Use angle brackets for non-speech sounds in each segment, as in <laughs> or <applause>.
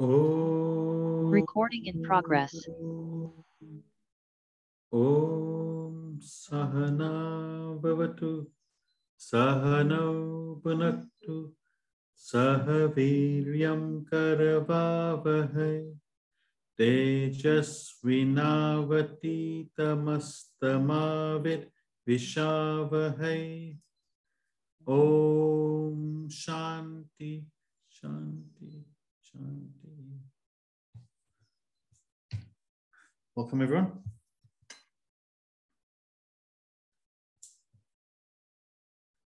Om. Recording in progress. Om Sahana Bhavatu Sahana Bhanaktu Sahaviryam Karavavahai Tejasvinavati Tamastamavid Vishavahai Om Shanti Shanti Shanti Welcome, everyone.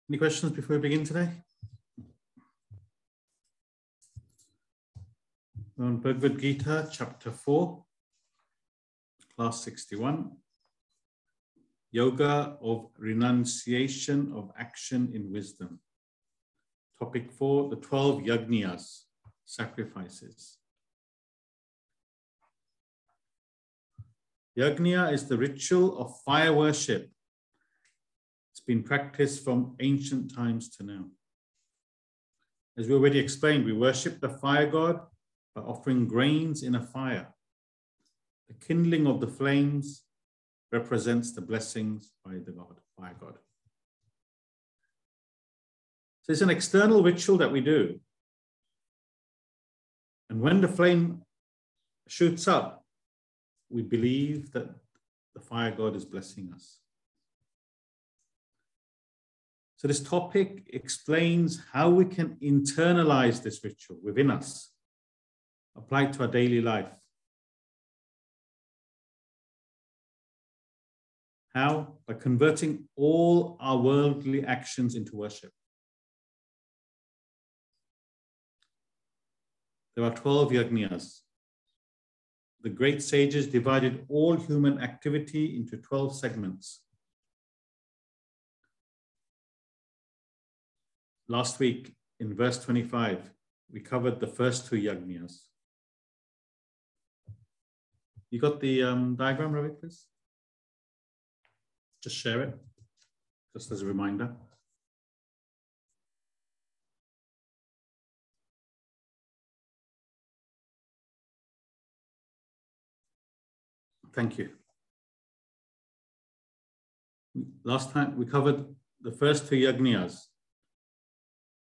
Any questions before we begin today? We're on Bhagavad Gita, chapter 4, class 61. Yoga of renunciation of action in wisdom. Topic 4, the 12 yagnyas, sacrifices. Yagnya is the ritual of fire worship. It's been practiced from ancient times to now. As we already explained, we worship the fire god by offering grains in a fire. The kindling of the flames represents the blessings by the god, fire god. So it's an external ritual that we do. And when the flame shoots up, we believe that the fire god is blessing us. So, this topic explains how we can internalize this ritual within us, apply it to our daily life. How? By converting all our worldly actions into worship. There are 12 yagnyas, the great sages divided all human activity into 12 segments. Last week, in verse 25, we covered the first two yagnyas. You got the um, diagram, Ravi, please? Just share it, just as a reminder. Thank you. Last time we covered the first two yagnyas.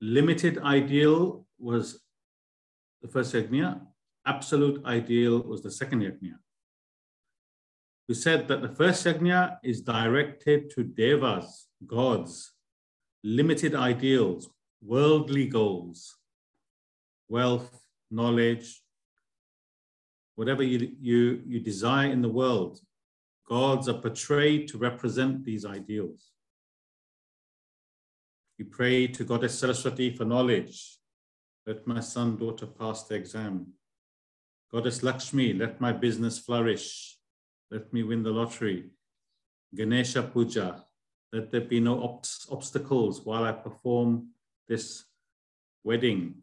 Limited ideal was the first yagnya, absolute ideal was the second yagnya. We said that the first yagnya is directed to devas, gods, limited ideals, worldly goals, wealth, knowledge, whatever you, you, you desire in the world, gods are portrayed to represent these ideals. You pray to Goddess Saraswati for knowledge. Let my son, daughter pass the exam. Goddess Lakshmi, let my business flourish. Let me win the lottery. Ganesha Puja, let there be no ob obstacles while I perform this wedding.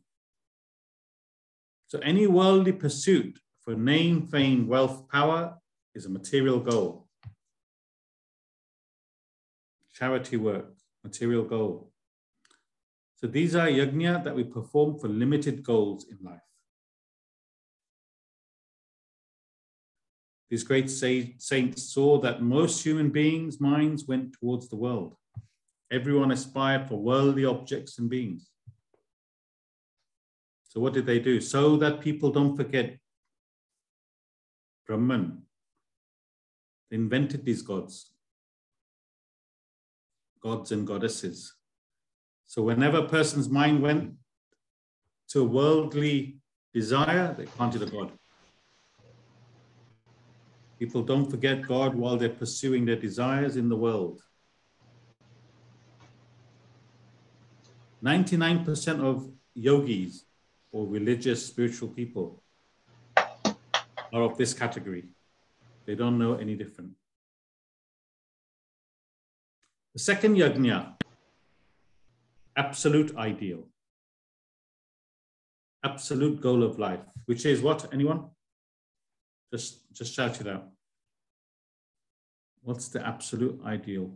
So any worldly pursuit for name, fame, wealth, power is a material goal. Charity work, material goal. So these are yajna that we perform for limited goals in life. These great saints saw that most human beings' minds went towards the world. Everyone aspired for worldly objects and beings. So what did they do? So that people don't forget Brahman. Invented these gods, gods and goddesses. So whenever a person's mind went to a worldly desire, they planted a god. People don't forget God while they're pursuing their desires in the world. 99% of yogis or religious spiritual people are of this category. They don't know any different. The second yajna, absolute ideal, absolute goal of life, which is what? Anyone? Just, just shout it out. What's the absolute ideal?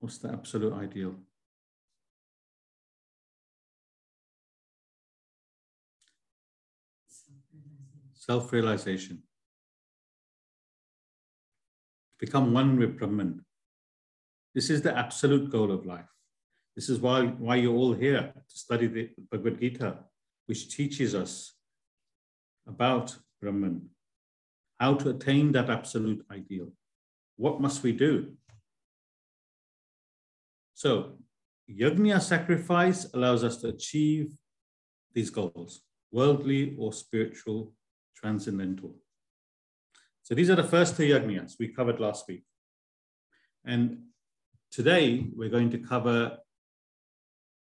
What's the absolute ideal? Self realization. Become one with Brahman. This is the absolute goal of life. This is why, why you're all here to study the Bhagavad Gita, which teaches us about Brahman, how to attain that absolute ideal. What must we do? So, yajna sacrifice allows us to achieve these goals worldly or spiritual, transcendental. So, these are the first three yajnas we covered last week. And today we're going to cover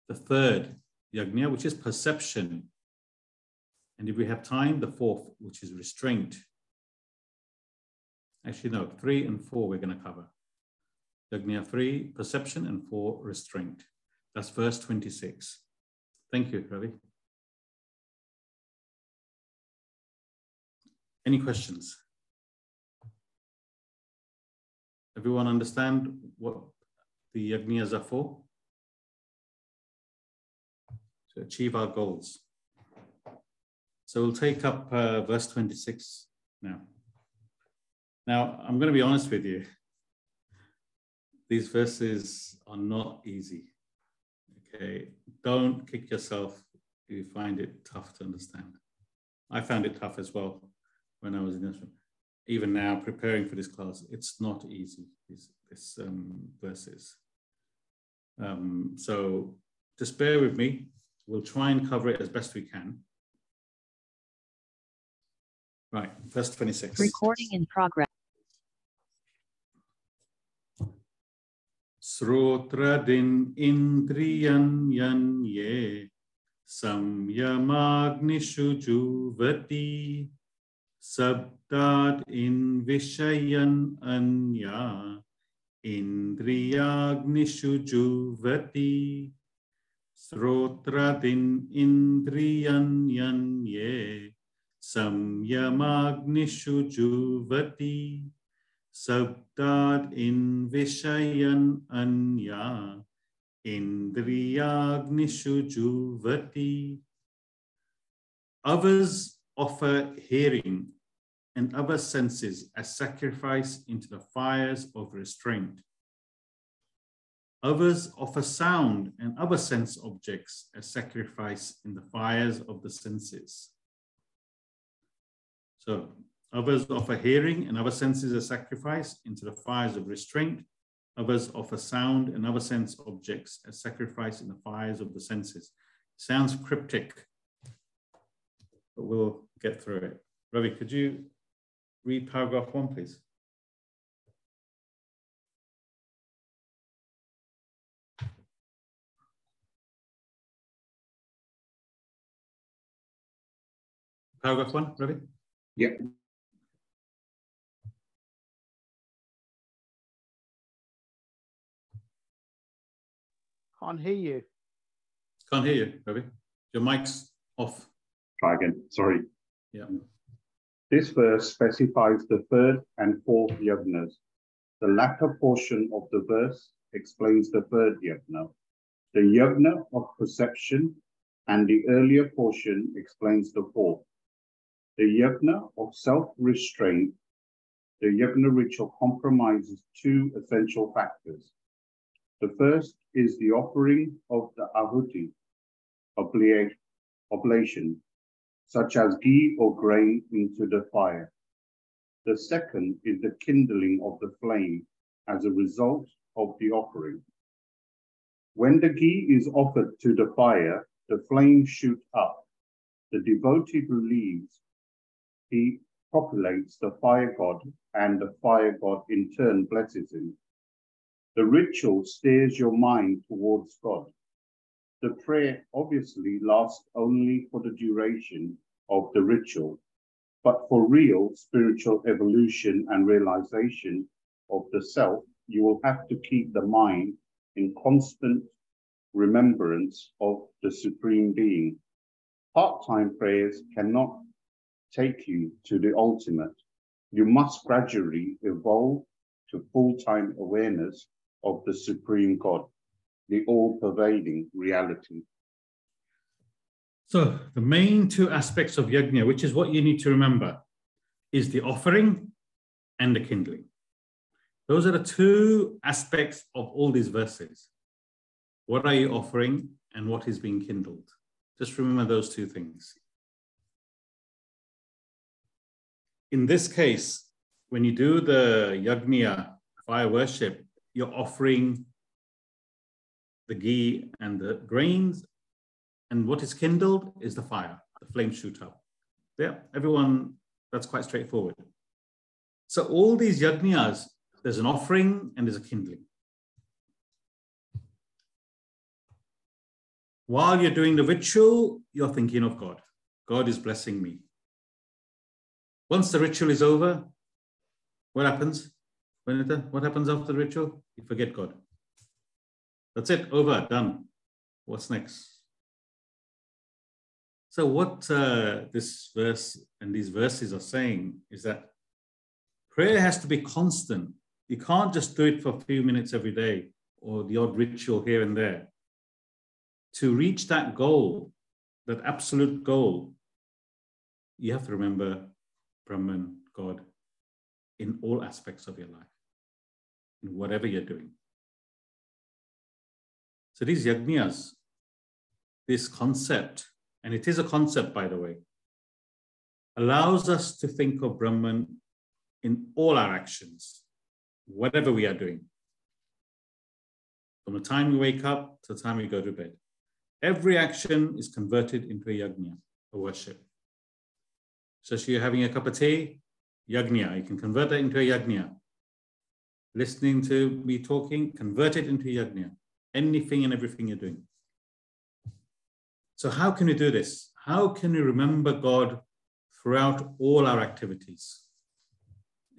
the third yajna, which is perception. And if we have time, the fourth, which is restraint. Actually, no, three and four we're going to cover. Yajna three, perception, and four, restraint. That's verse 26. Thank you, Ravi. Any questions? Everyone understand what the yajnas are for? To achieve our goals. So we'll take up uh, verse 26 now. Now, I'm going to be honest with you. These verses are not easy. Okay, don't kick yourself if you find it tough to understand. I found it tough as well when I was in Ashram. Even now, preparing for this class, it's not easy. These this um, verses. Um, so just bear with me. We'll try and cover it as best we can. Right, verse 26. Recording in progress. Srotradin indriyan yan ye samyamagnishu juvati शब्दात् इन्विषयन् अन्या इन्द्रियाग्निषु जुवति श्रोत्रदिन् इन्द्रियन्यन्ये संयमाग्निषु जुवति शब्दात् इन्विषयन् अन्या इन्द्रियाग्निषु जुवति I offer hearing and other senses as sacrifice into the fires of restraint. Others offer sound and other sense objects as sacrifice in the fires of the senses. So Others offer hearing and other senses as sacrifice into the fires of restraint. Others offer sound and other sense objects as sacrifice in the fires of the senses. Sounds cryptic, but we'll get through it. Ravi, could you read paragraph one, please? Paragraph one, Ravi? Yeah. Can't hear you. Can't hear you, Ravi. Your mic's off. Try again. Sorry. Yeah. This verse specifies the third and fourth yajnas. The latter portion of the verse explains the third yajna. The yajna of perception and the earlier portion explains the fourth. The yajna of self-restraint, the yajna ritual compromises two essential factors. The first is the offering of the ahuti, oblation, such as ghee or grain into the fire. The second is the kindling of the flame as a result of the offering. When the ghee is offered to the fire, the flames shoot up. The devotee believes he populates the fire god, and the fire god in turn blesses him. The ritual steers your mind towards God. The prayer obviously lasts only for the duration of the ritual, but for real spiritual evolution and realization of the self, you will have to keep the mind in constant remembrance of the Supreme Being. Part time prayers cannot take you to the ultimate. You must gradually evolve to full time awareness of the supreme God, the all pervading reality. So, the main two aspects of yajna, which is what you need to remember is the offering and the kindling. Those are the two aspects of all these verses. What are you offering and what is being kindled? Just remember those two things. In this case, when you do the yagniya, fire worship, you're offering the ghee and the grains, and what is kindled is the fire, the flame shoot up. Yeah, everyone, that's quite straightforward. So all these yagniyas, there's an offering and there's a kindling. While you're doing the ritual, you're thinking of God. God is blessing me. Once the ritual is over, what happens? What happens after the ritual? You forget God. That's it, over, done. What's next? So, what uh, this verse and these verses are saying is that prayer has to be constant. You can't just do it for a few minutes every day or the odd ritual here and there. To reach that goal, that absolute goal, you have to remember Brahman, God, in all aspects of your life, in whatever you're doing. So these yajnas, this concept, and it is a concept, by the way, allows us to think of Brahman in all our actions, whatever we are doing. From the time we wake up to the time we go to bed. Every action is converted into a yajna, a worship. So if you're having a cup of tea, yajna, you can convert that into a yajna. Listening to me talking, convert it into yajna. Anything and everything you're doing. So how can we do this? How can we remember God throughout all our activities?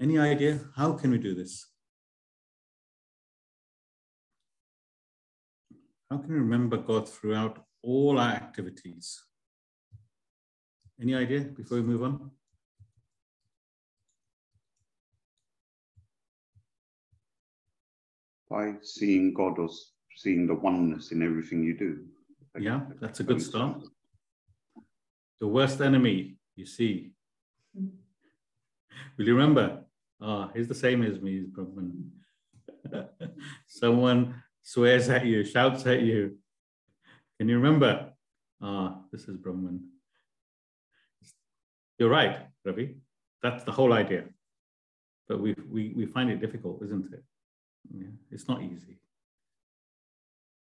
Any idea? How can we do this? How can we remember God throughout all our activities? Any idea before we move on? By seeing God or seeing the oneness in everything you do. Yeah, that's a good start. The worst enemy you see. Will you remember? Ah, oh, he's the same as me, Brahman. <laughs> Someone swears at you, shouts at you. Can you remember? Ah, oh, this is Brahman. You're right, Ravi. That's the whole idea. But we, we, we find it difficult, isn't it? Yeah, it's not easy.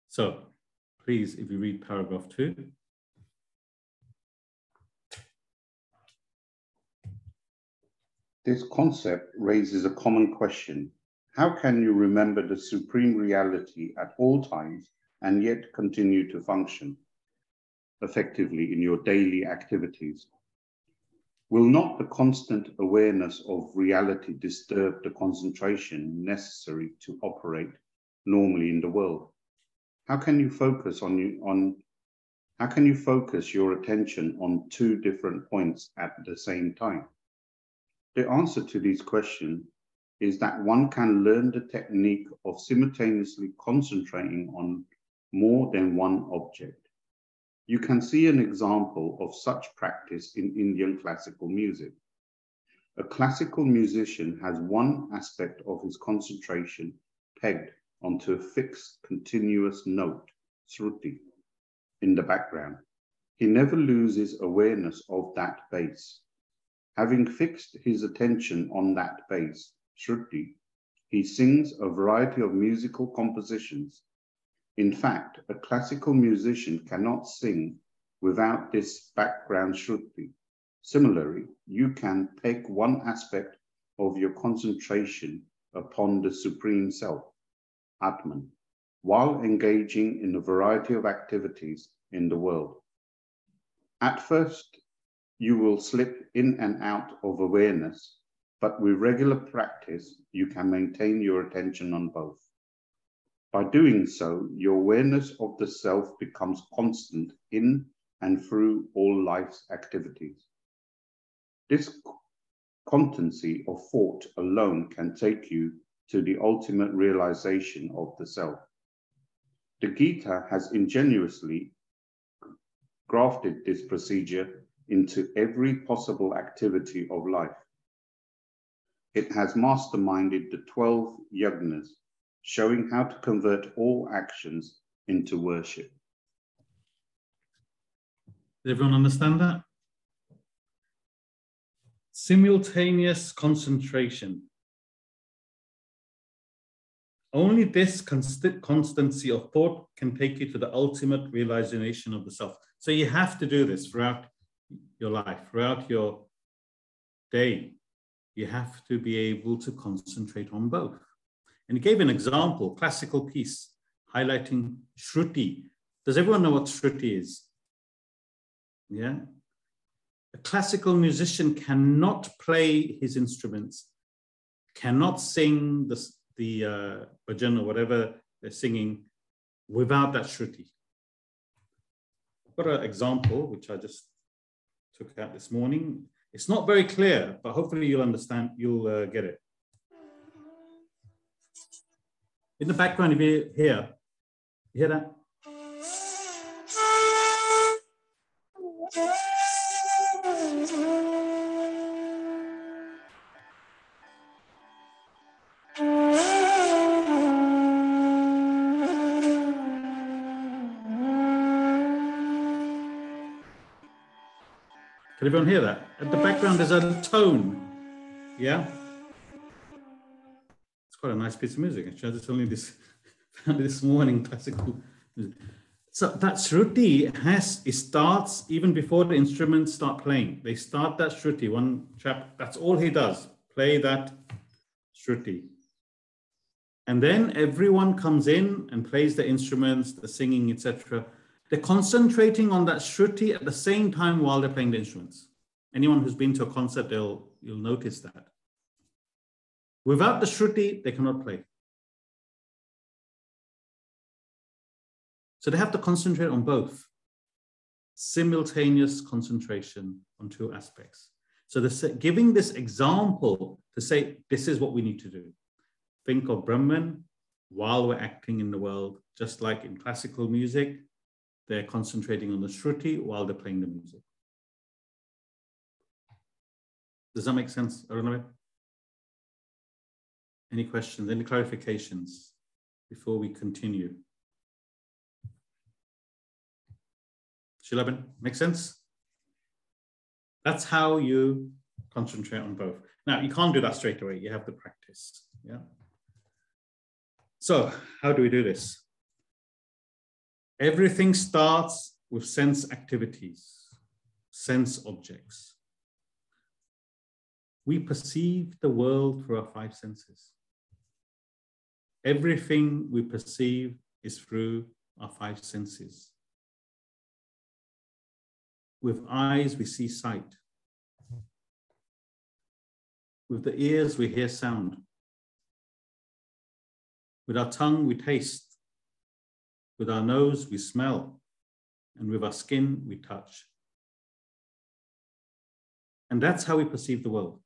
So please, if you read paragraph two. This concept raises a common question. How can you remember the supreme reality at all times and yet continue to function effectively in your daily activities? Will not the constant awareness of reality disturb the concentration necessary to operate normally in the world? How can you focus on you on how can you focus your attention on two different points at the same time? The answer to these questions is that one can learn the technique of simultaneously concentrating on more than one object. You can see an example of such practice in Indian classical music. A classical musician has one aspect of his concentration pegged onto a fixed continuous note, sruti, in the background. He never loses awareness of that base. Having fixed his attention on that base, sruti, he sings a variety of musical compositions in fact, a classical musician cannot sing without this background shruti. Similarly, you can peg one aspect of your concentration upon the Supreme Self, Atman, while engaging in a variety of activities in the world. At first, you will slip in and out of awareness, but with regular practice, you can maintain your attention on both. By doing so, your awareness of the self becomes constant in and through all life's activities. This constancy of thought alone can take you to the ultimate realization of the self. The Gita has ingenuously grafted this procedure into every possible activity of life. it has masterminded the 12 yagnas, showing how to convert all actions into worship. Does everyone understand that? Simultaneous concentration. Only this const constancy of thought can take you to the ultimate realization of the self. So you have to do this throughout your life, throughout your day. You have to be able to concentrate on both. And he gave an example, classical piece, highlighting Shruti. Does everyone know what Shruti is? Yeah. A classical musician cannot play his instruments, cannot sing the, the uh, or whatever they're singing without that Shruti. I've got an example, which I just took out this morning. It's not very clear, but hopefully you'll understand, you'll uh, get it. In the background, if you hear, you hear that? Everyone hear that? At the background, is a tone. Yeah? It's quite a nice piece of music. Actually, only this <laughs> this morning classical music. So that shruti has it starts even before the instruments start playing. They start that shruti. One chap, that's all he does. Play that shruti. And then everyone comes in and plays the instruments, the singing, etc. They're concentrating on that shruti at the same time while they're playing the instruments. Anyone who's been to a concert, they'll you'll notice that. Without the shruti, they cannot play. So they have to concentrate on both. Simultaneous concentration on two aspects. So they're giving this example to say, this is what we need to do. Think of Brahman while we're acting in the world, just like in classical music, they're concentrating on the Shruti while they're playing the music. Does that make sense, Arunabh? Any questions, any clarifications before we continue? Shilabin, make sense? That's how you concentrate on both. Now, you can't do that straight away. You have to practice. Yeah. So, how do we do this? Everything starts with sense activities, sense objects. We perceive the world through our five senses. Everything we perceive is through our five senses. With eyes, we see sight. With the ears, we hear sound. With our tongue, we taste. With our nose, we smell, and with our skin, we touch. And that's how we perceive the world.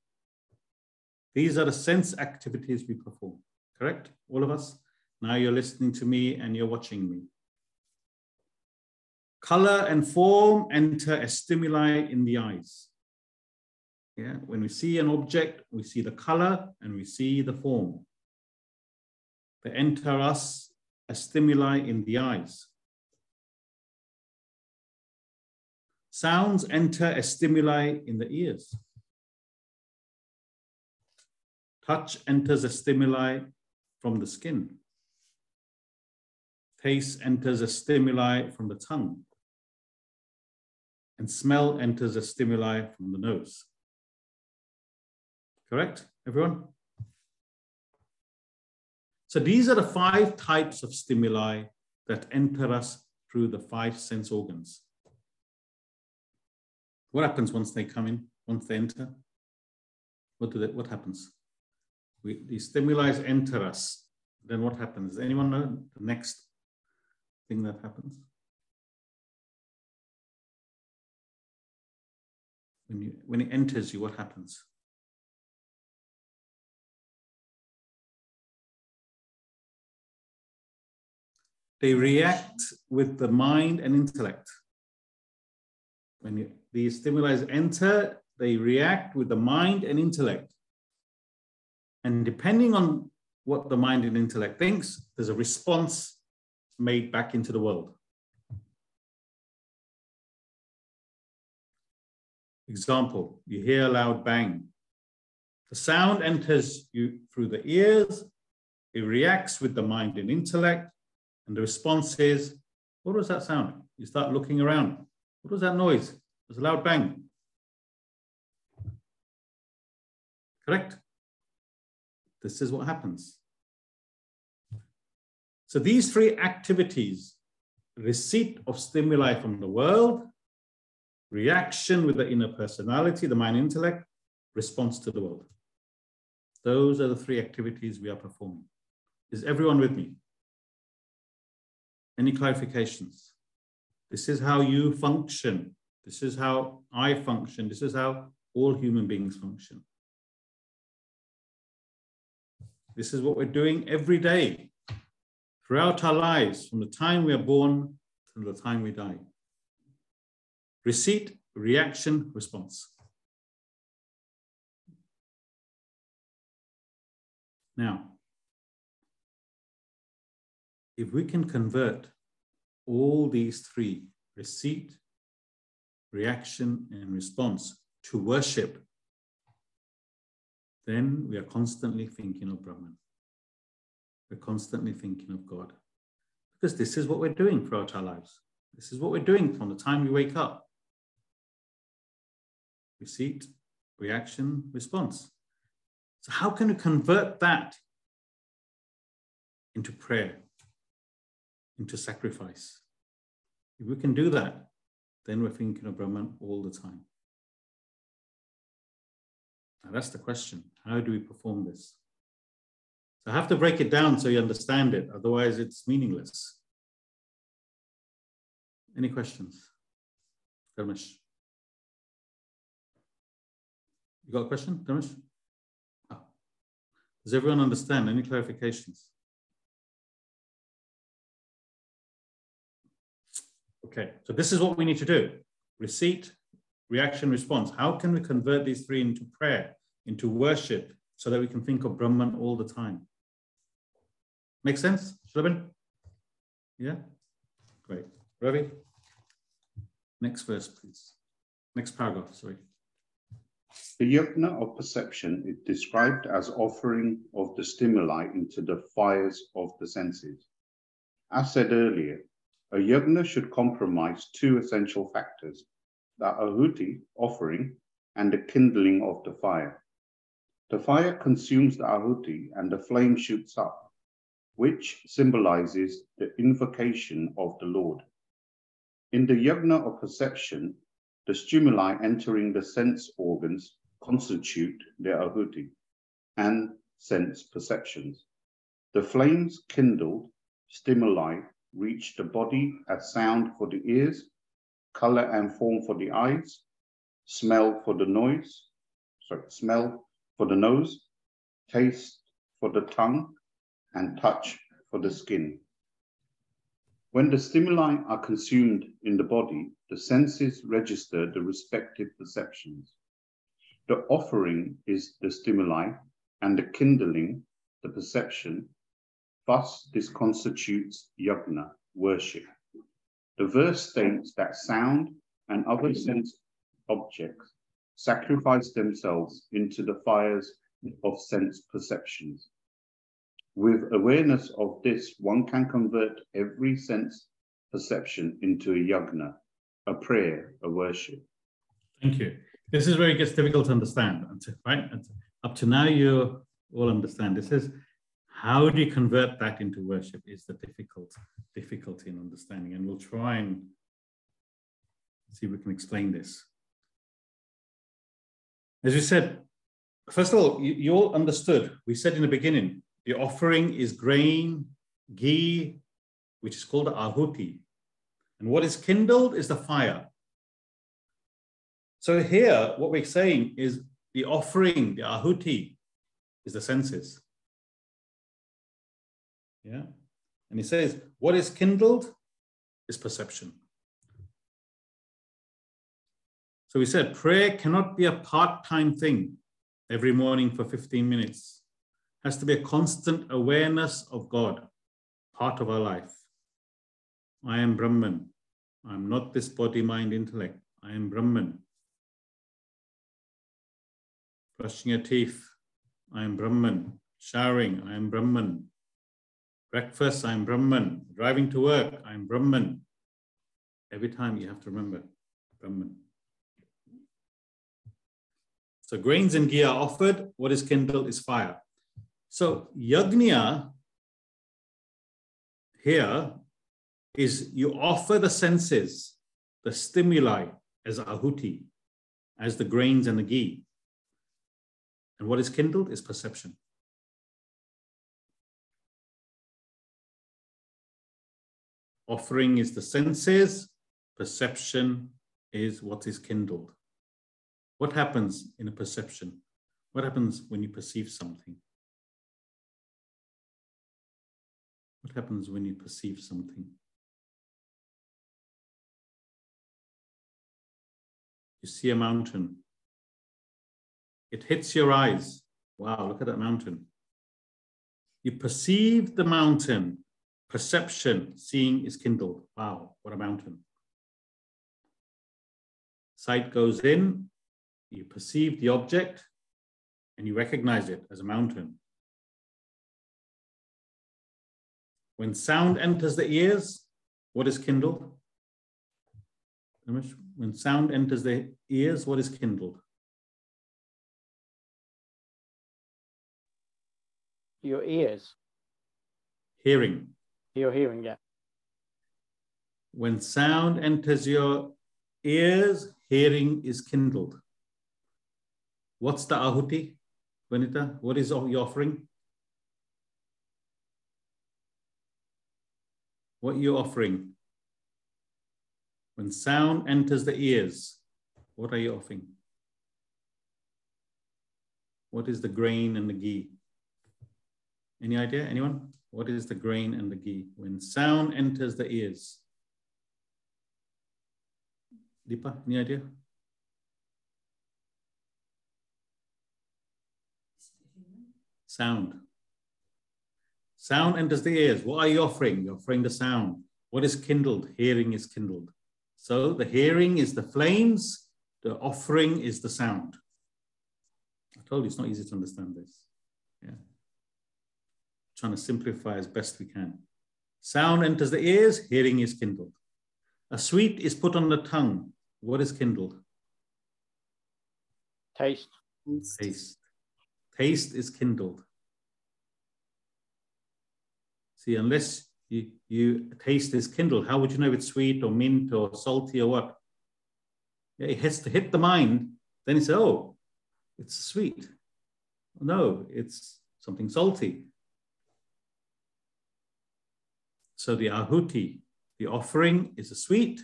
These are the sense activities we perform, correct? All of us? Now you're listening to me and you're watching me. Color and form enter as stimuli in the eyes. Yeah, when we see an object, we see the color and we see the form. They enter us stimuli in the eyes. Sounds enter a stimuli in the ears. Touch enters a stimuli from the skin. Taste enters a stimuli from the tongue. And smell enters a stimuli from the nose. Correct, everyone? So these are the five types of stimuli that enter us through the five sense organs. What happens once they come in, once they enter? What, do they, what happens? We, the stimuli enter us. Then what happens? Does anyone know the next thing that happens? When, you, when it enters you, what happens? They react with the mind and intellect. When you, these stimuli enter, they react with the mind and intellect. And depending on what the mind and intellect thinks, there's a response made back into the world. Example, you hear a loud bang. The sound enters you through the ears, it reacts with the mind and intellect, and the response is, what was that sound? You start looking around. What was that noise? It was a loud bang. Correct? This is what happens. So these three activities, receipt of stimuli from the world, reaction with the inner personality, the mind intellect, response to the world. Those are the three activities we are performing. Is everyone with me? Any clarifications? This is how you function. This is how I function. This is how all human beings function. This is what we're doing every day throughout our lives, from the time we are born to the time we die. Receipt, reaction, response. Now, if we can convert all these three receipt, reaction, and response to worship, then we are constantly thinking of Brahman. We're constantly thinking of God. Because this is what we're doing throughout our lives. This is what we're doing from the time we wake up. Receipt, reaction, response. So, how can we convert that into prayer, into sacrifice? If we can do that, then we're thinking of Brahman all the time. Now, that's the question. How do we perform this? So I have to break it down so you understand it, otherwise it's meaningless. Any questions? Dharmesh? You got a question, Dharmesh? Oh. Does everyone understand? Any clarifications? Okay, so this is what we need to do. Receipt, reaction, response. How can we convert these three into prayer, into worship, so that we can think of Brahman all the time? Make sense, Shlabin? Yeah? Great. Ravi? Next verse, please. Next paragraph, sorry. The yajna of perception is described as offering of the stimuli into the fires of the senses. As said earlier, a yajna should compromise two essential factors, the ahuti, offering, and the kindling of the fire. The fire consumes the ahuti and the flame shoots up which symbolizes the invocation of the Lord. In the yajna of perception, the stimuli entering the sense organs constitute the ahuti and sense perceptions. The flames kindled stimuli reach the body as sound for the ears, color and form for the eyes, smell for the noise, sorry, smell for the nose, taste for the tongue, and touch for the skin. When the stimuli are consumed in the body, the senses register the respective perceptions. The offering is the stimuli and the kindling, the perception. Thus, this constitutes yajna, worship. The verse states that sound and other sense objects sacrifice themselves into the fires of sense perceptions. With awareness of this, one can convert every sense perception into a yajna, a prayer, a worship. Thank you. This is where it gets difficult to understand, right? Up to now, you all understand. This is how do you convert that into worship is the difficult difficulty in understanding, and we'll try and see if we can explain this. As you said, first of all, you, you all understood. We said in the beginning, the offering is grain, ghee, which is called ahuti. And what is kindled is the fire. So here, what we're saying is the offering, the ahuti, is the senses. Yeah. And he says, what is kindled is perception. So we said prayer cannot be a part time thing every morning for 15 minutes has to be a constant awareness of God, part of our life. I am Brahman. I'm not this body, mind, intellect. I am Brahman. Brushing your teeth. I am Brahman. Showering. I am Brahman. Breakfast. I am Brahman. Driving to work. I am Brahman. Every time you have to remember Brahman. So grains and ghee are offered. What is kindled is fire. So yagnya here is you offer the senses, the stimuli as ahuti, as the grains and the ghee. And what is kindled is perception. Offering is the senses, perception is what is kindled. What happens in a perception? What happens when you perceive something? What happens when you perceive something? You see a mountain. It hits your eyes. Wow, look at that mountain. You perceive the mountain. Perception, seeing is kindled. Wow, what a mountain. Sight goes in, you perceive the object, and you recognize it as a mountain. When sound enters the ears, what is kindled? When sound enters the ears, what is kindled? Your ears. Hearing. Your hearing, yeah. When sound enters your ears, hearing is kindled. What's the ahuti, Vanita? What is your offering? what are you're offering. When sound enters the ears, what are you offering? What is the grain and the ghee? Any idea? Anyone? What is the grain and the ghee? When sound enters the ears. Deepa, any idea? Sound. Sound enters the ears. What are you offering? You're offering the sound. What is kindled? Hearing is kindled. So the hearing is the flames, the offering is the sound. I told you it's not easy to understand this. Yeah. Trying to simplify as best we can. Sound enters the ears, hearing is kindled. A sweet is put on the tongue. What is kindled? Taste. Taste. Taste is kindled. See, unless you, you taste this kindle, how would you know if it's sweet or mint or salty or what? Yeah, it has to hit the mind. Then you say, oh, it's sweet. No, it's something salty. So the ahuti, the offering, is a sweet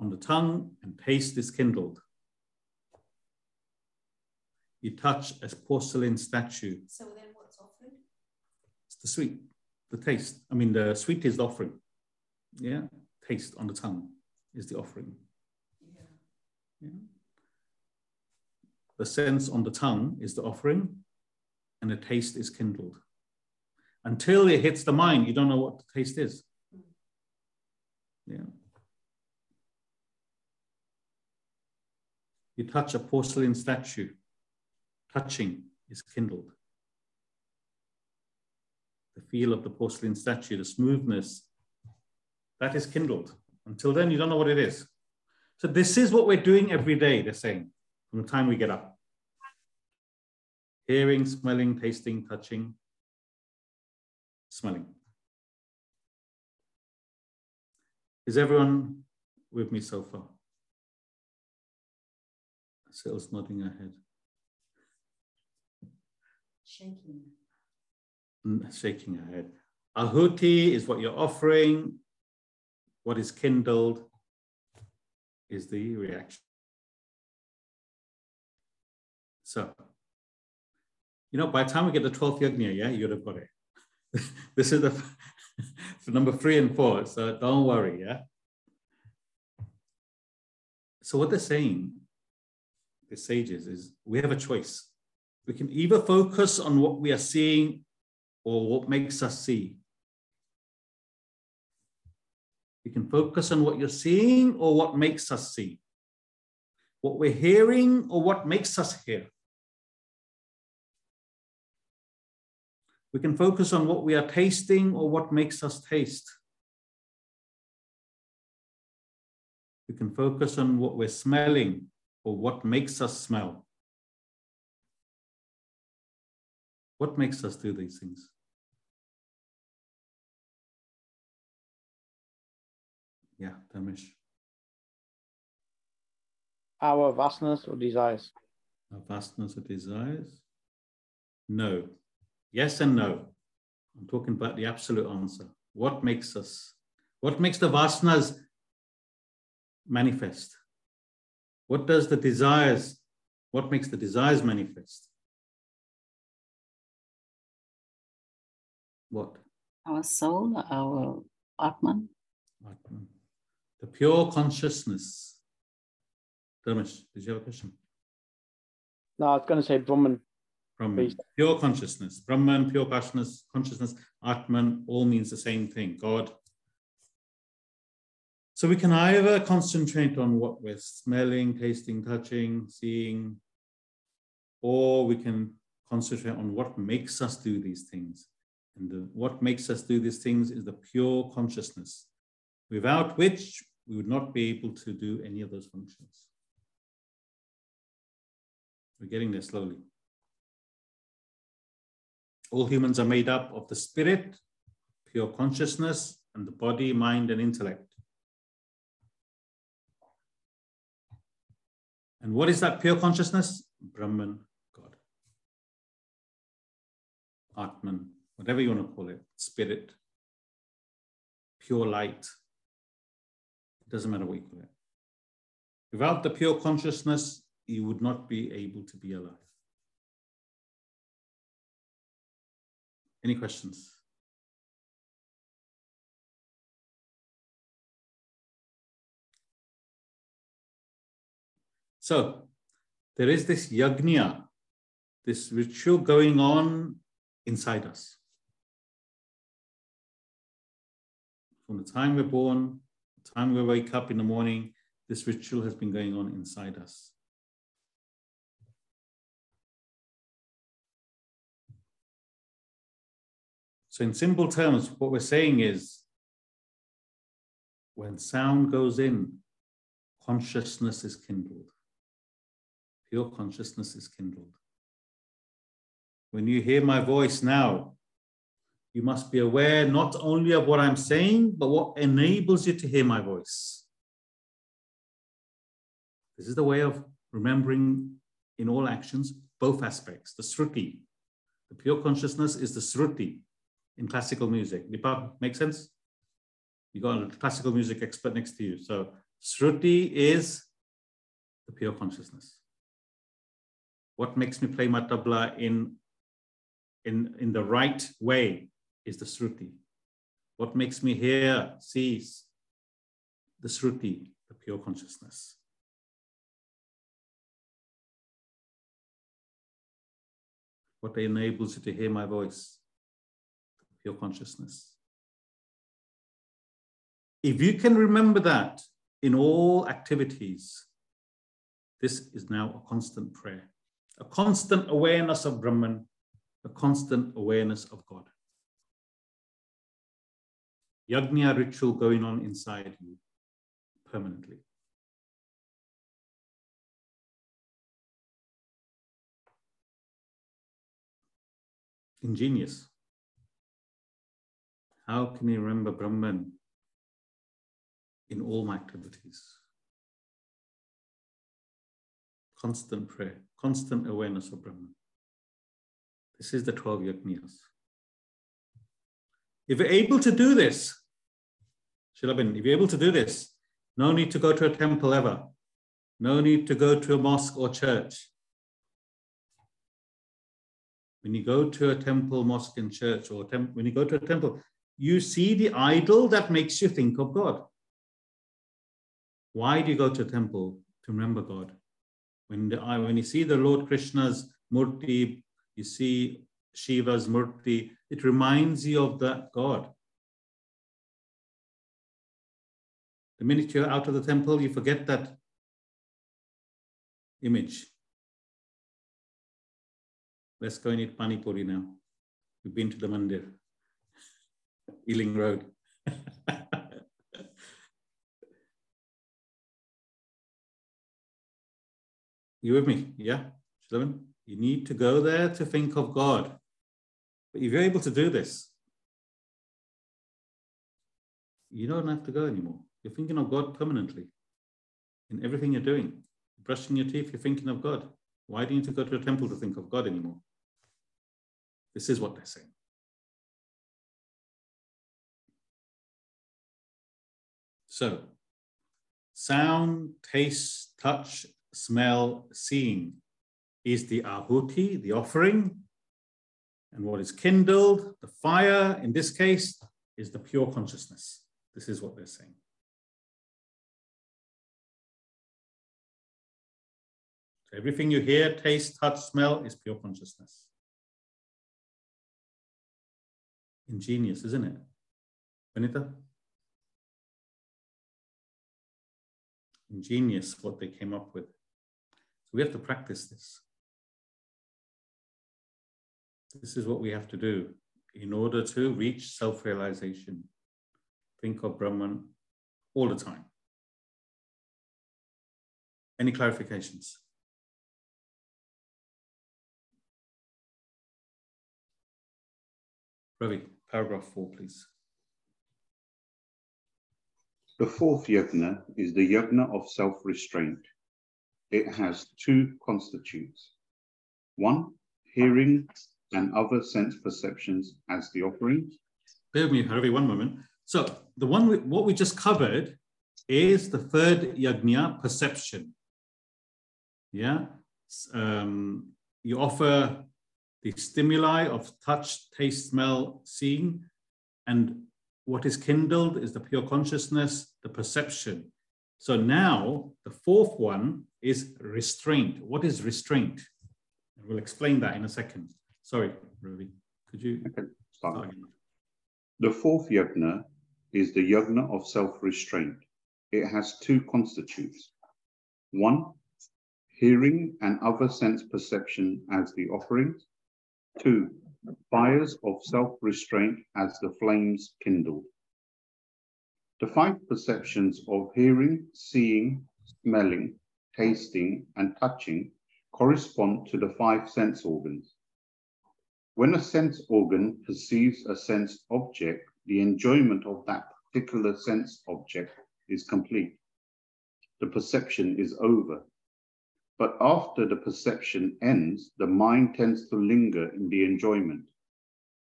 on the tongue, and taste is kindled. You touch a porcelain statue. So then what's offered? It's the sweet, the taste. I mean, the sweet is the offering. Yeah, taste on the tongue is the offering. Yeah. yeah. The sense on the tongue is the offering, and the taste is kindled. Until it hits the mind, you don't know what the taste is. Yeah. You touch a porcelain statue, touching is kindled the feel of the porcelain statue, the smoothness, that is kindled. Until then, you don't know what it is. So this is what we're doing every day, they're saying, from the time we get up. Hearing, smelling, tasting, touching, smelling. Is everyone with me so far? Sales nodding her head. Shaking shaking her head. Ahuti is what you're offering. What is kindled is the reaction. So, you know, by the time we get the 12th yajna, yeah, you'd have got it. <laughs> this is the <laughs> number three and four, so don't worry, yeah. So what they're saying, the sages, is we have a choice. We can either focus on what we are seeing or what makes us see. You can focus on what you're seeing or what makes us see. What we're hearing or what makes us hear. We can focus on what we are tasting or what makes us taste. We can focus on what we're smelling or what makes us smell. What makes us do these things? Yeah, Dharmesh. Our vasanas or desires? Our vasanas or desires? No. Yes and no. I'm talking about the absolute answer. What makes us, what makes the vasanas manifest? What does the desires, what makes the desires manifest? What? Our soul, our Atman. Atman. The pure consciousness. Dharmesh, did you have a question? No, I was going to say Brahman. Brahman, pure consciousness. Brahman, pure consciousness, consciousness, Atman, all means the same thing, God. So we can either concentrate on what we're smelling, tasting, touching, seeing, or we can concentrate on what makes us do these things. And the, what makes us do these things is the pure consciousness, without which we would not be able to do any of those functions. We're getting there slowly. All humans are made up of the spirit, pure consciousness, and the body, mind, and intellect. And what is that pure consciousness? Brahman, God. Atman, whatever you want to call it, spirit, pure light. It doesn't matter what you call it. Without the pure consciousness, you would not be able to be alive. Any questions? So there is this yajna, this ritual going on inside us. From the time we're born, the time we wake up in the morning, this ritual has been going on inside us. So, in simple terms, what we're saying is when sound goes in, consciousness is kindled. Pure consciousness is kindled. When you hear my voice now, you must be aware not only of what I'm saying, but what enables you to hear my voice. This is the way of remembering in all actions both aspects. The sruti, the pure consciousness is the sruti in classical music. Deepak, make sense? You got a classical music expert next to you. So sruti is the pure consciousness. What makes me play my tabla in, in, in the right way is the sruti. What makes me hear, see, the sruti, the pure consciousness. What enables you to hear my voice, pure consciousness. If you can remember that in all activities, this is now a constant prayer, a constant awareness of Brahman, a constant awareness of God. Yajna ritual going on inside you permanently. Ingenious. How can you remember Brahman in all my activities? Constant prayer, constant awareness of Brahman. This is the 12 yajnas. If you're able to do this, Shilabin, if you're able to do this, no need to go to a temple ever. No need to go to a mosque or church. When you go to a temple, mosque, and church, or when you go to a temple, you see the idol that makes you think of God. Why do you go to temple to remember God? When, the, uh, when you see the Lord Krishna's murti, you see Shiva's murti, it reminds you of that God. The minute you're out of the temple, you forget that image. Let's go and eat pani puri now. We've been to the mandir, Ealing Road. <laughs> you with me? Yeah, Shlomo? You need to go there to think of God. But if you're able to do this, you don't have to go anymore. You're thinking of God permanently in everything you're doing. Brushing your teeth, you're thinking of God. Why do you need to go to a temple to think of God anymore? This is what they're saying. So, sound, taste, touch, smell, seeing is the ahuti, the offering. And what is kindled, the fire, in this case, is the pure consciousness. This is what they're saying. So everything you hear, taste, touch, smell is pure consciousness. Ingenious, isn't it? Benita? Ingenious what they came up with. So we have to practice this. This is what we have to do in order to reach self realization. Think of Brahman all the time. Any clarifications? Ravi, paragraph four, please. The fourth yajna is the yajna of self-restraint. It has two constitutes. One, hearing and other sense perceptions as the offering. Bear with me, Ravi, one moment. So the one we, what we just covered is the third yajna, perception. Yeah, um, you offer the stimuli of touch, taste, smell, seeing, and what is kindled is the pure consciousness, the perception. So now the fourth one is restraint. What is restraint? And we'll explain that in a second. Sorry, Ravi, could you okay, start? The fourth yajna is the yajna of self-restraint. It has two constitutes. One, hearing and other sense perception as the offerings. Two, fires of self-restraint as the flames kindled. The five perceptions of hearing, seeing, smelling, tasting, and touching correspond to the five sense organs. When a sense organ perceives a sense object, the enjoyment of that particular sense object is complete. The perception is over. But after the perception ends, the mind tends to linger in the enjoyment.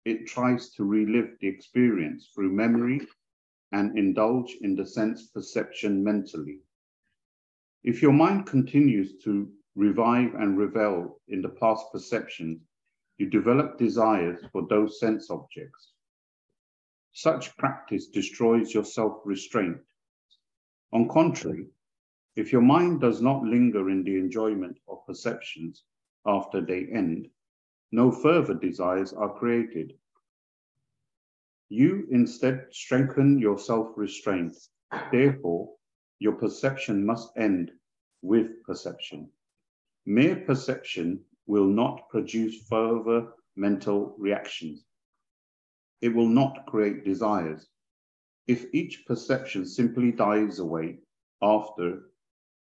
It tries to relive the experience through memory and indulge in the sense perception mentally. If your mind continues to revive and revel in the past perceptions, you develop desires for those sense objects. Such practice destroys your self restraint. On contrary, if your mind does not linger in the enjoyment of perceptions after they end, no further desires are created. You instead strengthen your self restraint. Therefore, your perception must end with perception. Mere perception will not produce further mental reactions. It will not create desires. If each perception simply dies away after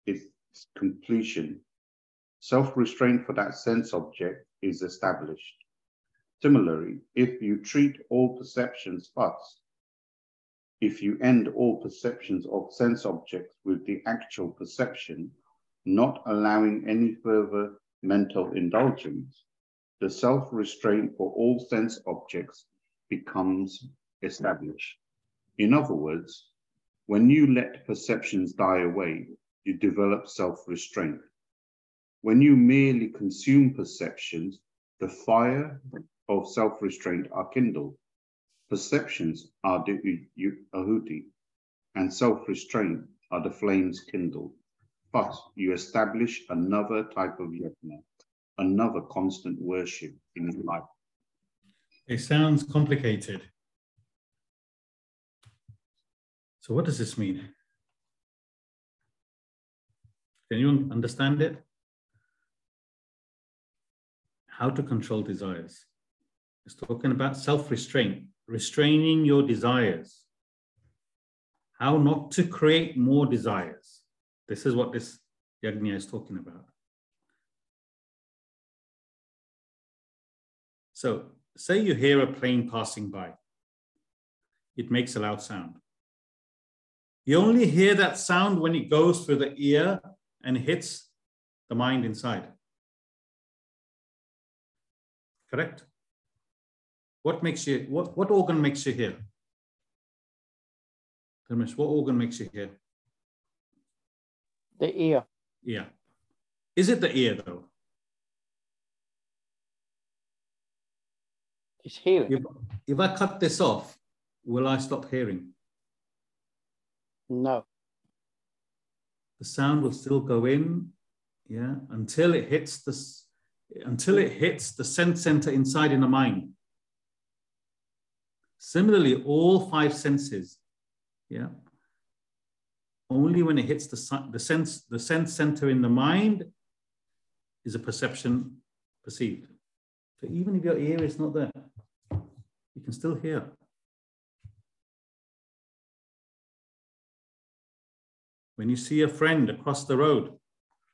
its completion, self-restraint for that sense object is established. Similarly, if you treat all perceptions first, if you end all perceptions of sense objects with the actual perception, not allowing any further mental indulgence, the self-restraint for all sense objects becomes established. In other words, when you let perceptions die away, you develop self-restraint. When you merely consume perceptions, the fire of self-restraint are kindled. Perceptions are the ahuti, and self-restraint are the flames kindled. But you establish another type of yajna, another constant worship in his life. It sounds complicated. So what does this mean? Can you understand it? How to control desires. It's talking about self-restraint, restraining your desires. How not to create more desires. This is what this yajna is talking about. So say you hear a plane passing by. It makes a loud sound. You only hear that sound when it goes through the ear and hits the mind inside. Correct? What makes you, what, what organ makes you hear? Dharmesh, what organ makes you hear? The ear. Yeah. Is it the ear though? It's hearing. If, if I cut this off, will I stop hearing? No. The sound will still go in, yeah, until it hits this, until it hits the sense center inside in the mind. Similarly, all five senses, yeah, only when it hits the, the sense, the sense center in the mind is a perception perceived. So even if your ear is not there, you can still hear. When you see a friend across the road,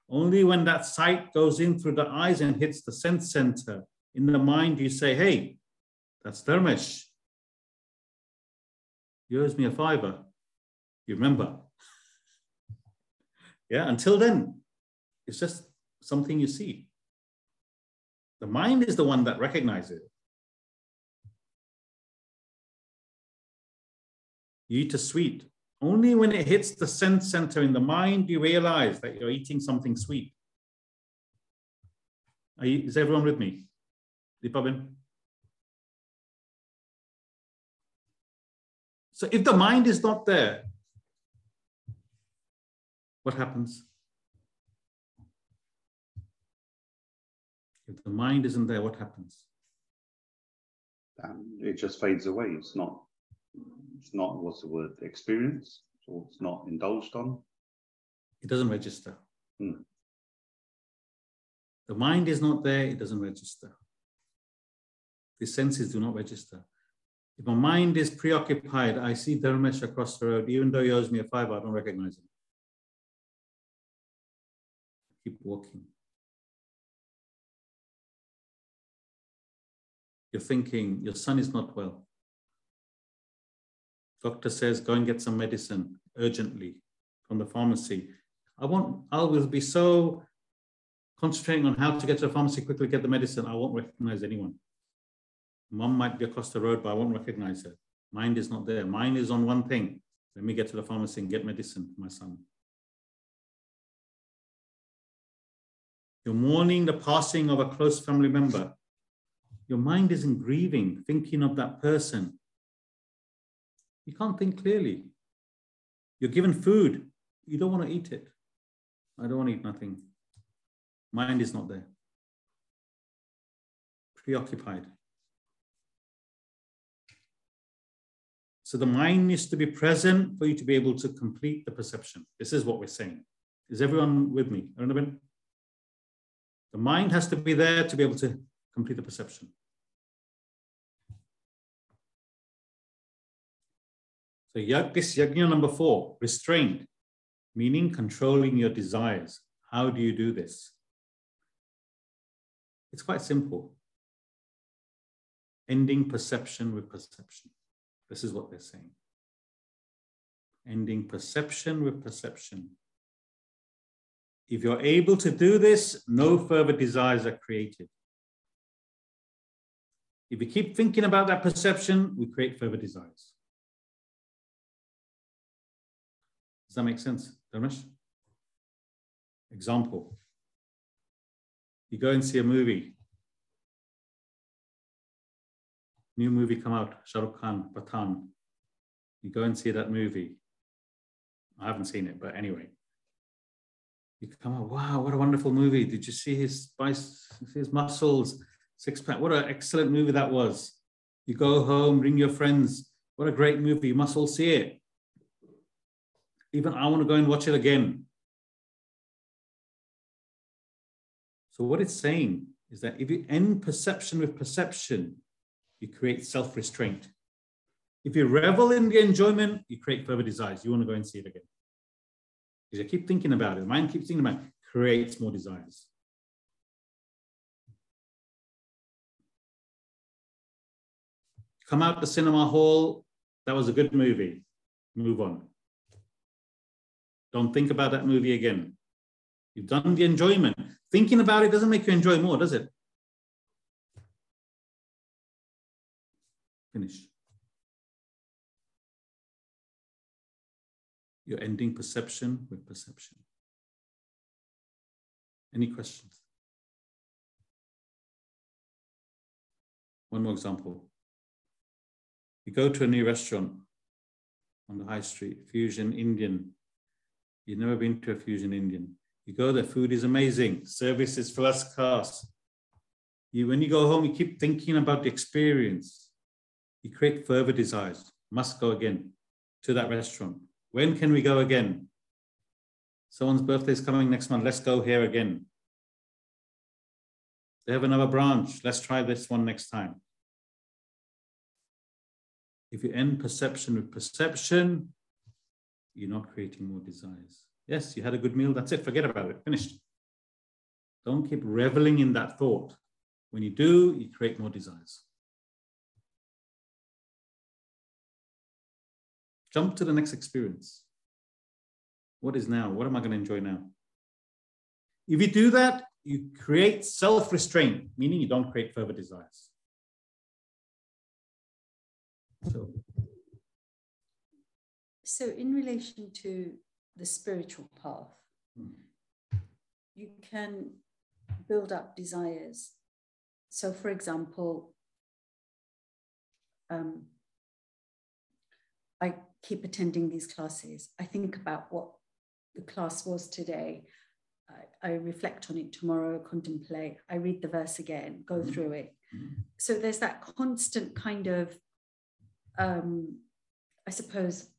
only when that sight goes in through the eyes and hits the sense center in the mind, you say, hey, that's Dharmesh. You owes me a fiver. You remember. <laughs> yeah, until then, it's just something you see. The mind is the one that recognizes it. You eat a sweet. Only when it hits the sense center in the mind, you realize that you're eating something sweet. You, is everyone with me? Deepabin? So if the mind is not there, what happens? If the mind isn't there, what happens? Um, it just fades away. It's not it's not what's the word experience or it's not indulged on. It doesn't register. Hmm. the mind is not there it doesn't register. The senses do not register. If my mind is preoccupied i see dharmesh across the road even though he owes me a five i don't recognize him. Keep walking. You're thinking your son is not well Doctor says, go and get some medicine urgently from the pharmacy. I want, I will be so concentrating on how to get to the pharmacy quickly, get the medicine, I won't recognize anyone. Mom might be across the road, but I won't recognize her. Mind is not there. Mind is on one thing. Let me get to the pharmacy and get medicine for my son. You're mourning the passing of a close family member. Your mind isn't grieving, thinking of that person. You can't think clearly. You're given food. You don't want to eat it. I don't want to eat nothing. Mind is not there. Preoccupied. So the mind needs to be present for you to be able to complete the perception. This is what we're saying. Is everyone with me? The mind has to be there to be able to complete the perception. So this yajna number four, restraint, meaning controlling your desires. How do you do this? It's quite simple. Ending perception with perception. This is what they're saying. Ending perception with perception. If you're able to do this, no further desires are created. If we keep thinking about that perception, we create further desires. That make sense, Dharmesh? Example. You go and see a movie. New movie come out, Shah Rukh Khan, Pathaan. You go and see that movie. I haven't seen it, but anyway. You come out, wow, what a wonderful movie. Did you see his spice, his muscles, six pack? What an excellent movie that was. You go home, bring your friends. What a great movie. You must all see it. Even I want to go and watch it again. So, what it's saying is that if you end perception with perception, you create self restraint. If you revel in the enjoyment, you create further desires. You want to go and see it again. Because you keep thinking about it, the mind keeps thinking about it, creates more desires. Come out the cinema hall, that was a good movie. Move on. Don't think about that movie again. You've done the enjoyment. Thinking about it doesn't make you enjoy more, does it? Finish. You're ending perception with perception. Any questions? One more example. You go to a new restaurant on the high street, Fusion Indian. You've never been to a Fusion Indian. You go there, food is amazing, service is first class. You, when you go home, you keep thinking about the experience. You create further desires. Must go again to that restaurant. When can we go again? Someone's birthday is coming next month. Let's go here again. They have another branch. Let's try this one next time. If you end perception with perception, you're not creating more desires. Yes, you had a good meal. That's it. Forget about it. Finished. Don't keep reveling in that thought. When you do, you create more desires. Jump to the next experience. What is now? What am I going to enjoy now? If you do that, you create self restraint, meaning you don't create further desires. So, So in relation to the spiritual path, Hmm. you can build up desires. So, for example, um, I keep attending these classes. I think about what the class was today. I, I reflect on it tomorrow, contemplate. I read the verse again, go Mhm. through it. Mhm. So there's that constant kind of, um, I suppose,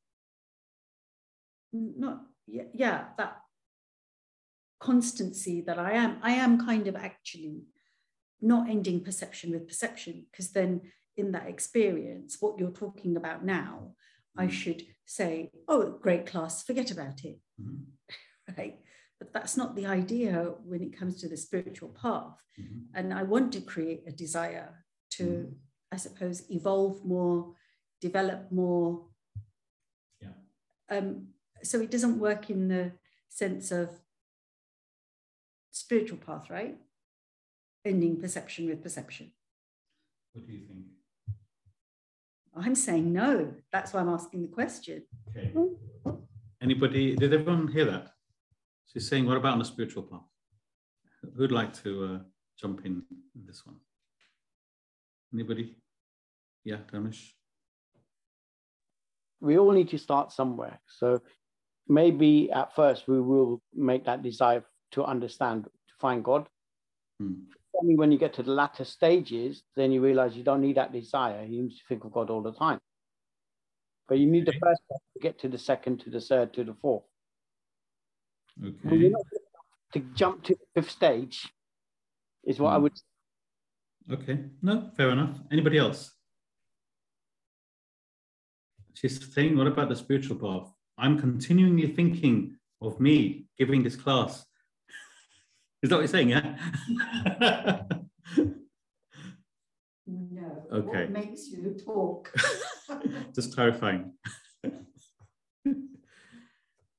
not yeah, yeah, that constancy that I am. I am kind of actually not ending perception with perception because then in that experience, what you're talking about now, I Mhm. should say, oh, great class, forget about it, Mhm. <laughs> right? But that's not the idea when it comes to the spiritual path. Mhm. And I want to create a desire to, Mhm. I suppose, evolve more, develop more. Yeah. Um, so it doesn't work in the sense of spiritual path, right? Ending perception with perception. What do you think? I'm saying no. That's why I'm asking the question. Okay. Anybody, did everyone hear that? She's saying, what about on the spiritual path? Who'd like to uh, jump in this one? Anybody? Yeah, Dharmesh? we all need to start somewhere. So maybe at first we will make that desire to understand, to find God. Hmm. Only when you get to the latter stages, then you realize you don't need that desire. You need to think of God all the time. But you need the first to get to the second, to the third, to the fourth. Okay. to jump to the fifth stage is what I Hmm. would Okay. No, fair enough. Anybody else? She's saying, what about the spiritual path? I'm continually thinking of me giving this class. <laughs> Is that what you're saying? Yeah. No. <laughs> Okay. What makes you talk? <laughs> Just clarifying.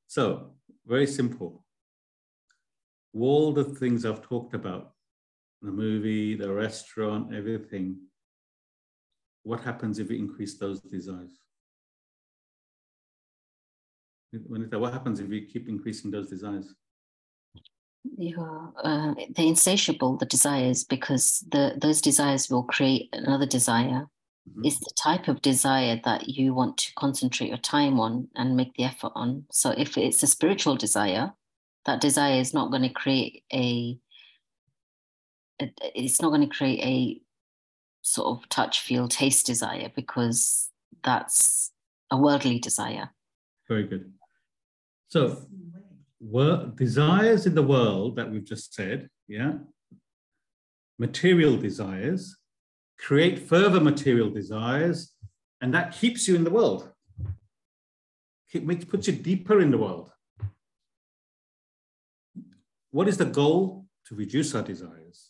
so, very simple. All the things I've talked about the movie, the restaurant, everything what happens if we increase those desires? When what happens if we keep increasing those desires? You're, uh, they're insatiable, the desires, because the those desires will create another desire. Mhm. It's the type of desire that you want to concentrate your time on and make the effort on. So if it's a spiritual desire, that desire is not going to create a, a it's not going to create a sort of touch, feel, taste desire because that's a worldly desire. Very good. So, were desires in the world that we've just said, yeah, material desires, create further material desires, and that keeps you in the world. It makes, puts you deeper in the world. What is the goal? To reduce our desires.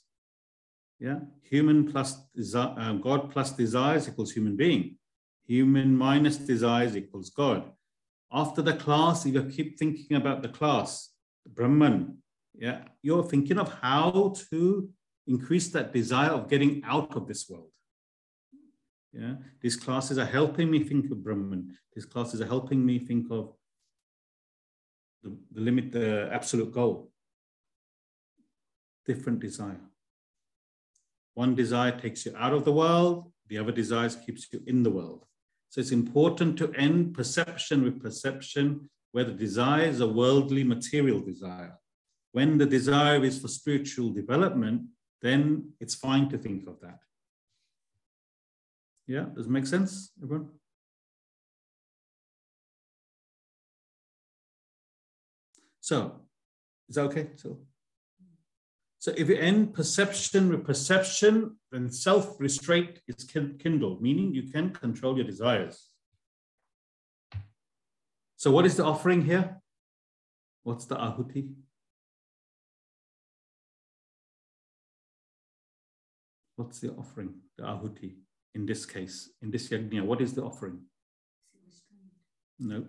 Yeah, human plus desire, uh, God plus desires equals human being. Human minus desires equals God. After the class, if you keep thinking about the class, Brahman, yeah, you're thinking of how to increase that desire of getting out of this world. Yeah, these classes are helping me think of Brahman. These classes are helping me think of the, the limit, the absolute goal. Different desire. One desire takes you out of the world, the other desire keeps you in the world. So it's important to end perception with perception where the desire is a worldly material desire. When the desire is for spiritual development, then it's fine to think of that. Yeah, does it make sense, everyone? So, is that okay? So, so if you end perception with perception, then self-restraint is kindled, meaning you can control your desires. So what is the offering here? What's the ahuti? What's the offering, the ahuti? in this case, in this yajna, what is the offering? No.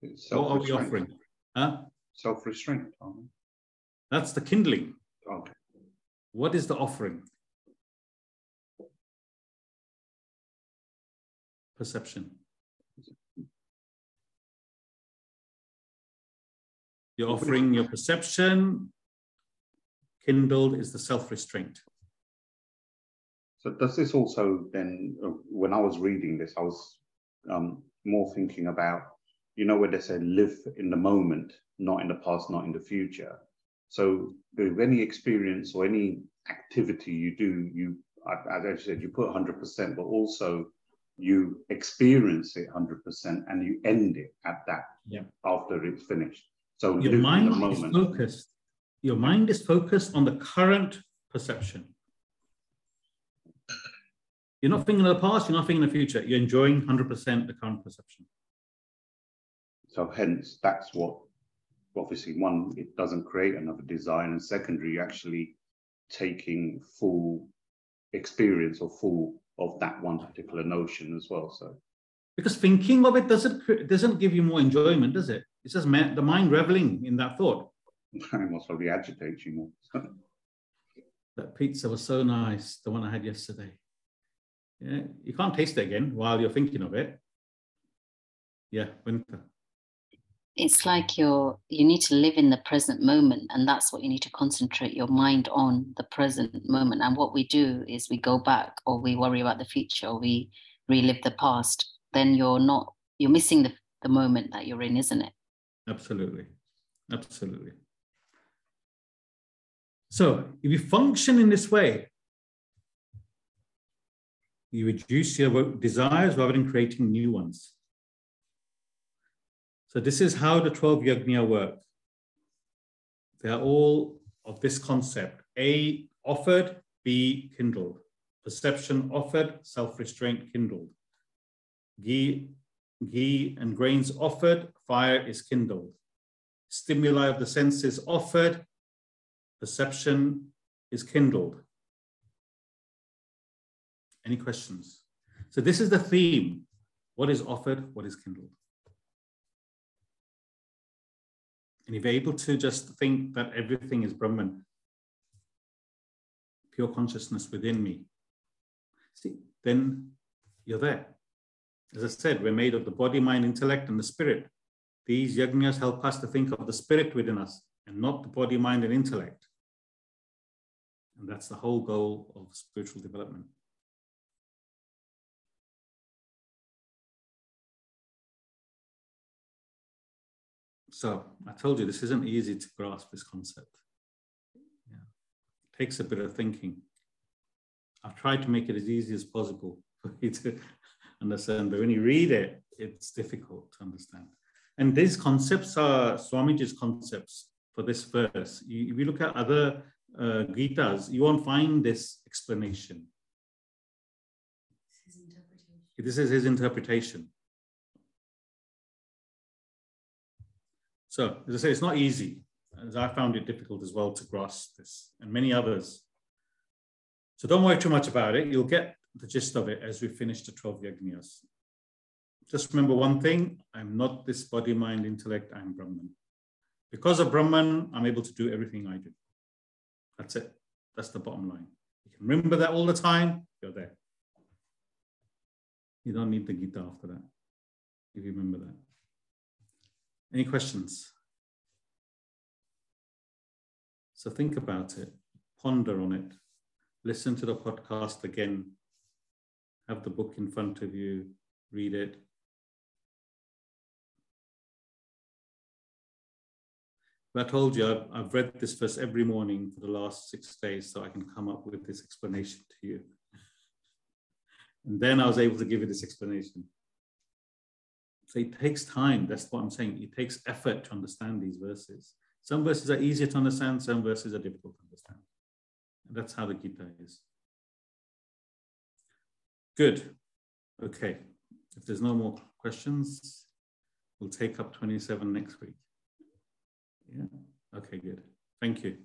What are we offering? Huh? Self-restraint. That's the kindling. Okay. What is the offering? Perception. You're offering your perception. Kindled is the self-restraint. So does this also then, uh, when I was reading this, I was um, more thinking about, you know, where they say live in the moment, not in the past, not in the future. So with any experience or any activity you do, you, as I said, you put 100%, but also you experience it 100% and you end it at that yeah. after it's finished. So your mind is focused. Your mind is focused on the current perception. You're not thinking of the past, you're not thinking of the future. You're enjoying 100% the current perception. So hence, that's what, obviously, one, it doesn't create another design, and secondary, you're actually taking full experience or full of that one particular notion as well. So, because thinking of it doesn't doesn't give you more enjoyment, does it? It's just the mind reveling in that thought. <laughs> it must probably agitate you more. <laughs> that pizza was so nice, the one I had yesterday. Yeah, you can't taste it again while you're thinking of it. Yeah, winter. It's like you're you need to live in the present moment, and that's what you need to concentrate your mind on the present moment. And what we do is we go back, or we worry about the future, or we relive the past. Then you're not you're missing the, the moment that you're in, isn't it? Absolutely, absolutely. So if you function in this way, you reduce your desires rather than creating new ones. So this is how the 12 yajna work. They are all of this concept. A, offered, B, kindled. Perception offered, self-restraint kindled. Ghee, ghee and grains offered, fire is kindled. Stimuli of the senses offered, perception is kindled. Any questions? So this is the theme. What is offered? What is kindled? And if you're able to just think that everything is Brahman, pure consciousness within me, see, then you're there. As I said, we're made of the body, mind, intellect, and the spirit. These yajnas help us to think of the spirit within us and not the body, mind, and intellect. And that's the whole goal of spiritual development. So I told you this isn't easy to grasp this concept. Yeah. It takes a bit of thinking. I've tried to make it as easy as possible <laughs> for you to understand, but when you read it, it's difficult to understand. And these concepts are Swamiji's concepts for this verse. If you look at other uh, Gitas, you won't find this explanation. This is his interpretation. So, as I say, it's not easy, as I found it difficult as well to grasp this, and many others. So don't worry too much about it. You'll get the gist of it as we finish the 12 yajnas. Just remember one thing, I'm not this body, mind, intellect, I'm Brahman. Because of Brahman, I'm able to do everything I do. That's it. That's the bottom line. You can remember that all the time, you're there. You don't need the Gita after that, if you remember that. Any questions? So think about it, ponder on it, listen to the podcast again, have the book in front of you, read it. But I told you, I've, I've read this verse every morning for the last six days so I can come up with this explanation to you. <laughs> And then I was able to give you this explanation. So it takes time. That's what I'm saying. It takes effort to understand these verses. Some verses are easier to understand, some verses are difficult to understand. And that's how the Gita is. Good. Okay. If there's no more questions, we'll take up 27 next week. Yeah. Okay, good. Thank you.